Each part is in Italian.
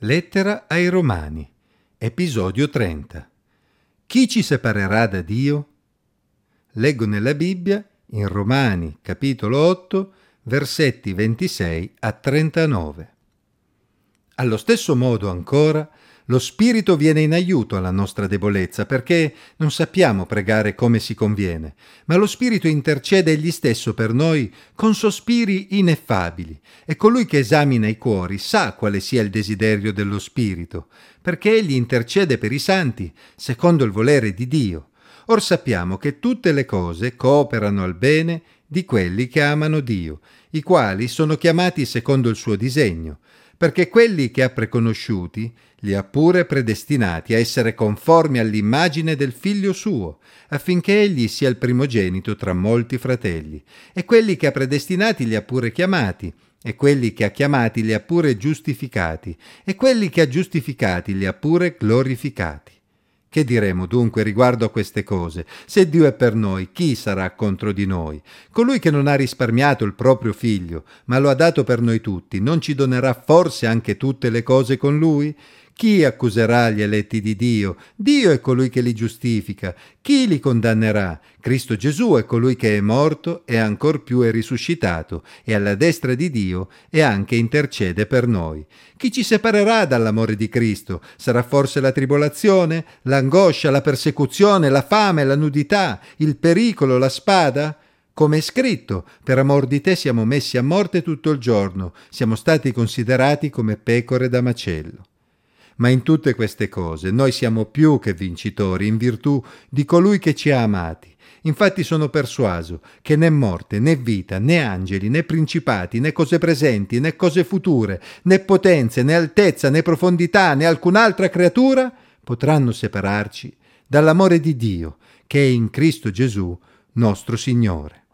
Lettera ai Romani, episodio 30. Chi ci separerà da Dio? Leggo nella Bibbia, in Romani, capitolo 8, versetti 26 a 39. Allo stesso modo ancora, lo Spirito viene in aiuto alla nostra debolezza perché non sappiamo pregare come si conviene, ma lo Spirito intercede egli stesso per noi con sospiri ineffabili e colui che esamina i cuori sa quale sia il desiderio dello Spirito, perché egli intercede per i santi secondo il volere di Dio. Or sappiamo che tutte le cose cooperano al bene di quelli che amano Dio, i quali sono chiamati secondo il suo disegno perché quelli che ha preconosciuti li ha pure predestinati a essere conformi all'immagine del figlio suo, affinché egli sia il primogenito tra molti fratelli. E quelli che ha predestinati li ha pure chiamati, e quelli che ha chiamati li ha pure giustificati, e quelli che ha giustificati li ha pure glorificati. Che diremo dunque riguardo a queste cose? Se Dio è per noi, chi sarà contro di noi? Colui che non ha risparmiato il proprio figlio, ma lo ha dato per noi tutti, non ci donerà forse anche tutte le cose con lui? Chi accuserà gli eletti di Dio? Dio è colui che li giustifica. Chi li condannerà? Cristo Gesù è colui che è morto e ancor più è risuscitato e alla destra di Dio e anche intercede per noi. Chi ci separerà dall'amore di Cristo? Sarà forse la tribolazione, l'angoscia, la persecuzione, la fame, la nudità, il pericolo, la spada? Come è scritto, per amor di te siamo messi a morte tutto il giorno, siamo stati considerati come pecore da macello. Ma in tutte queste cose noi siamo più che vincitori in virtù di colui che ci ha amati. Infatti sono persuaso che né morte, né vita, né angeli, né principati, né cose presenti, né cose future, né potenze, né altezza, né profondità, né alcun'altra creatura potranno separarci dall'amore di Dio che è in Cristo Gesù, nostro Signore.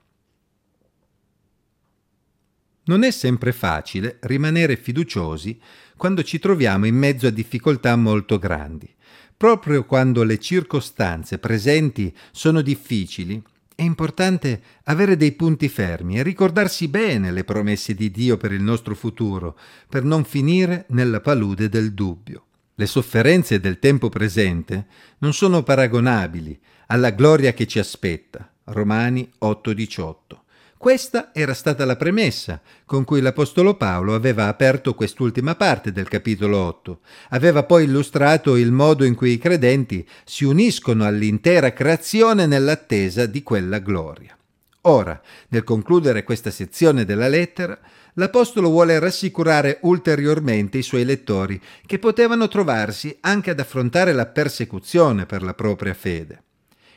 Non è sempre facile rimanere fiduciosi quando ci troviamo in mezzo a difficoltà molto grandi. Proprio quando le circostanze presenti sono difficili, è importante avere dei punti fermi e ricordarsi bene le promesse di Dio per il nostro futuro, per non finire nella palude del dubbio. Le sofferenze del tempo presente non sono paragonabili alla gloria che ci aspetta. Romani 8:18. Questa era stata la premessa con cui l'Apostolo Paolo aveva aperto quest'ultima parte del capitolo 8. Aveva poi illustrato il modo in cui i credenti si uniscono all'intera creazione nell'attesa di quella gloria. Ora, nel concludere questa sezione della lettera, l'Apostolo vuole rassicurare ulteriormente i suoi lettori che potevano trovarsi anche ad affrontare la persecuzione per la propria fede.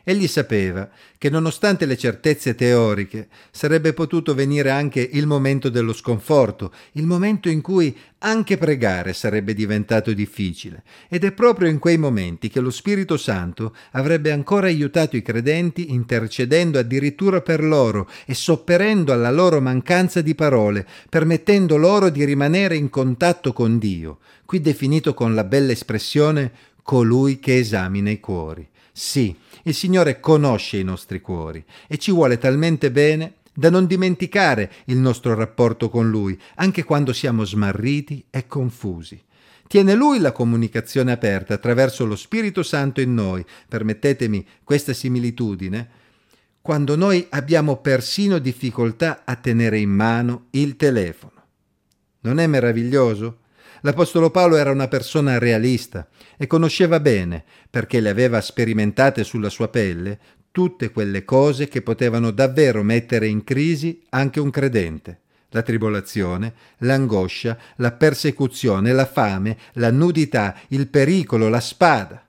Egli sapeva che nonostante le certezze teoriche sarebbe potuto venire anche il momento dello sconforto, il momento in cui anche pregare sarebbe diventato difficile, ed è proprio in quei momenti che lo Spirito Santo avrebbe ancora aiutato i credenti intercedendo addirittura per loro e sopperendo alla loro mancanza di parole, permettendo loro di rimanere in contatto con Dio, qui definito con la bella espressione colui che esamina i cuori. Sì, il Signore conosce i nostri cuori e ci vuole talmente bene da non dimenticare il nostro rapporto con Lui, anche quando siamo smarriti e confusi. Tiene Lui la comunicazione aperta attraverso lo Spirito Santo in noi, permettetemi questa similitudine, quando noi abbiamo persino difficoltà a tenere in mano il telefono. Non è meraviglioso? L'Apostolo Paolo era una persona realista e conosceva bene, perché le aveva sperimentate sulla sua pelle, tutte quelle cose che potevano davvero mettere in crisi anche un credente. La tribolazione, l'angoscia, la persecuzione, la fame, la nudità, il pericolo, la spada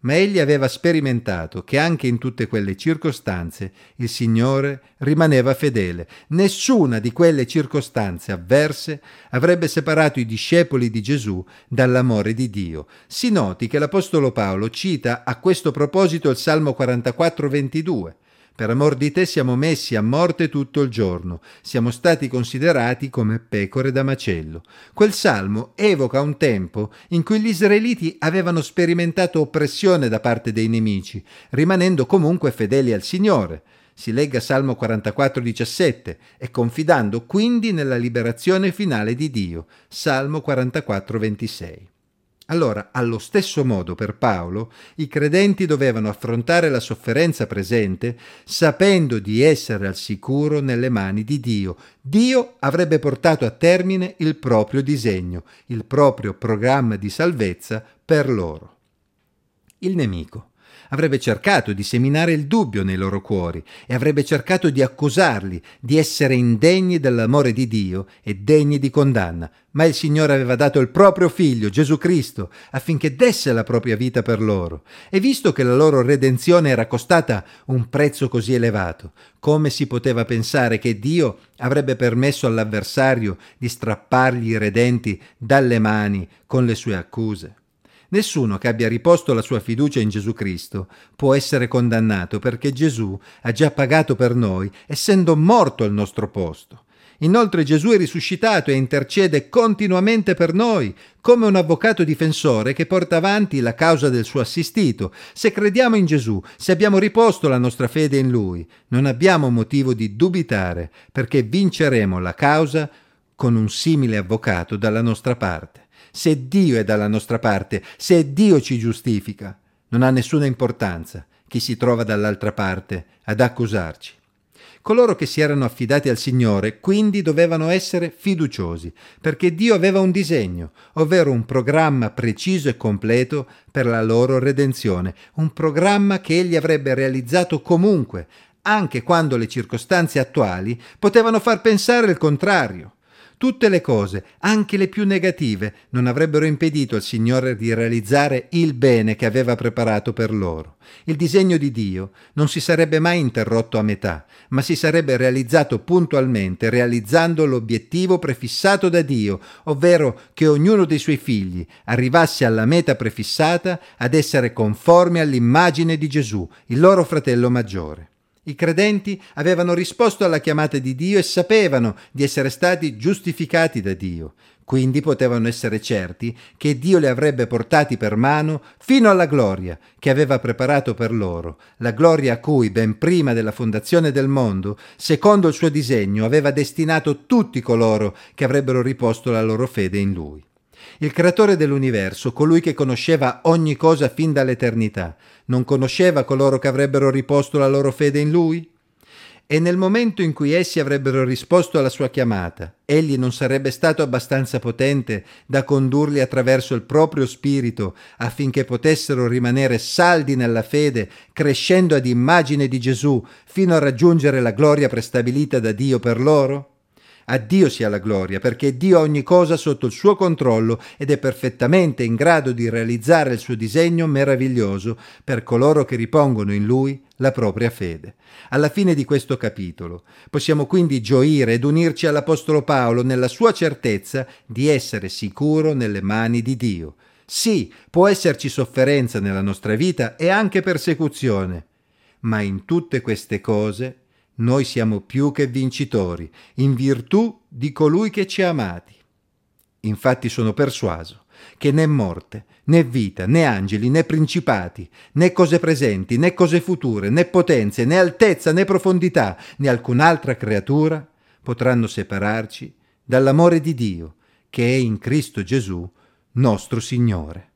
ma egli aveva sperimentato che anche in tutte quelle circostanze il Signore rimaneva fedele. Nessuna di quelle circostanze avverse avrebbe separato i discepoli di Gesù dall'amore di Dio. Si noti che l'Apostolo Paolo cita a questo proposito il Salmo 44, 22. Per amor di te siamo messi a morte tutto il giorno, siamo stati considerati come pecore da macello. Quel salmo evoca un tempo in cui gli israeliti avevano sperimentato oppressione da parte dei nemici, rimanendo comunque fedeli al Signore. Si legga Salmo 44, 17 e confidando quindi nella liberazione finale di Dio. Salmo 44, 26. Allora, allo stesso modo per Paolo, i credenti dovevano affrontare la sofferenza presente sapendo di essere al sicuro nelle mani di Dio. Dio avrebbe portato a termine il proprio disegno, il proprio programma di salvezza per loro. Il nemico avrebbe cercato di seminare il dubbio nei loro cuori e avrebbe cercato di accusarli di essere indegni dell'amore di Dio e degni di condanna. Ma il Signore aveva dato il proprio figlio, Gesù Cristo, affinché desse la propria vita per loro. E visto che la loro redenzione era costata un prezzo così elevato, come si poteva pensare che Dio avrebbe permesso all'avversario di strappargli i redenti dalle mani con le sue accuse? Nessuno che abbia riposto la sua fiducia in Gesù Cristo può essere condannato perché Gesù ha già pagato per noi, essendo morto al nostro posto. Inoltre Gesù è risuscitato e intercede continuamente per noi, come un avvocato difensore che porta avanti la causa del suo assistito. Se crediamo in Gesù, se abbiamo riposto la nostra fede in Lui, non abbiamo motivo di dubitare, perché vinceremo la causa con un simile avvocato dalla nostra parte se Dio è dalla nostra parte, se Dio ci giustifica, non ha nessuna importanza chi si trova dall'altra parte ad accusarci. Coloro che si erano affidati al Signore quindi dovevano essere fiduciosi, perché Dio aveva un disegno, ovvero un programma preciso e completo per la loro redenzione, un programma che egli avrebbe realizzato comunque, anche quando le circostanze attuali potevano far pensare il contrario. Tutte le cose, anche le più negative, non avrebbero impedito al Signore di realizzare il bene che aveva preparato per loro. Il disegno di Dio non si sarebbe mai interrotto a metà, ma si sarebbe realizzato puntualmente, realizzando l'obiettivo prefissato da Dio, ovvero che ognuno dei suoi figli arrivasse alla meta prefissata ad essere conformi all'immagine di Gesù, il loro fratello maggiore. I credenti avevano risposto alla chiamata di Dio e sapevano di essere stati giustificati da Dio, quindi potevano essere certi che Dio li avrebbe portati per mano fino alla gloria che aveva preparato per loro, la gloria a cui, ben prima della fondazione del mondo, secondo il suo disegno, aveva destinato tutti coloro che avrebbero riposto la loro fede in Lui il creatore dell'universo, colui che conosceva ogni cosa fin dall'eternità, non conosceva coloro che avrebbero riposto la loro fede in lui? E nel momento in cui essi avrebbero risposto alla sua chiamata, egli non sarebbe stato abbastanza potente da condurli attraverso il proprio spirito affinché potessero rimanere saldi nella fede, crescendo ad immagine di Gesù fino a raggiungere la gloria prestabilita da Dio per loro? A Dio sia la gloria, perché Dio ha ogni cosa sotto il suo controllo ed è perfettamente in grado di realizzare il suo disegno meraviglioso per coloro che ripongono in Lui la propria fede. Alla fine di questo capitolo possiamo quindi gioire ed unirci all'Apostolo Paolo nella sua certezza di essere sicuro nelle mani di Dio. Sì, può esserci sofferenza nella nostra vita e anche persecuzione, ma in tutte queste cose noi siamo più che vincitori, in virtù di colui che ci ha amati. Infatti sono persuaso che né morte, né vita, né angeli, né principati, né cose presenti, né cose future, né potenze, né altezza, né profondità, né alcun'altra creatura potranno separarci dall'amore di Dio che è in Cristo Gesù, nostro Signore.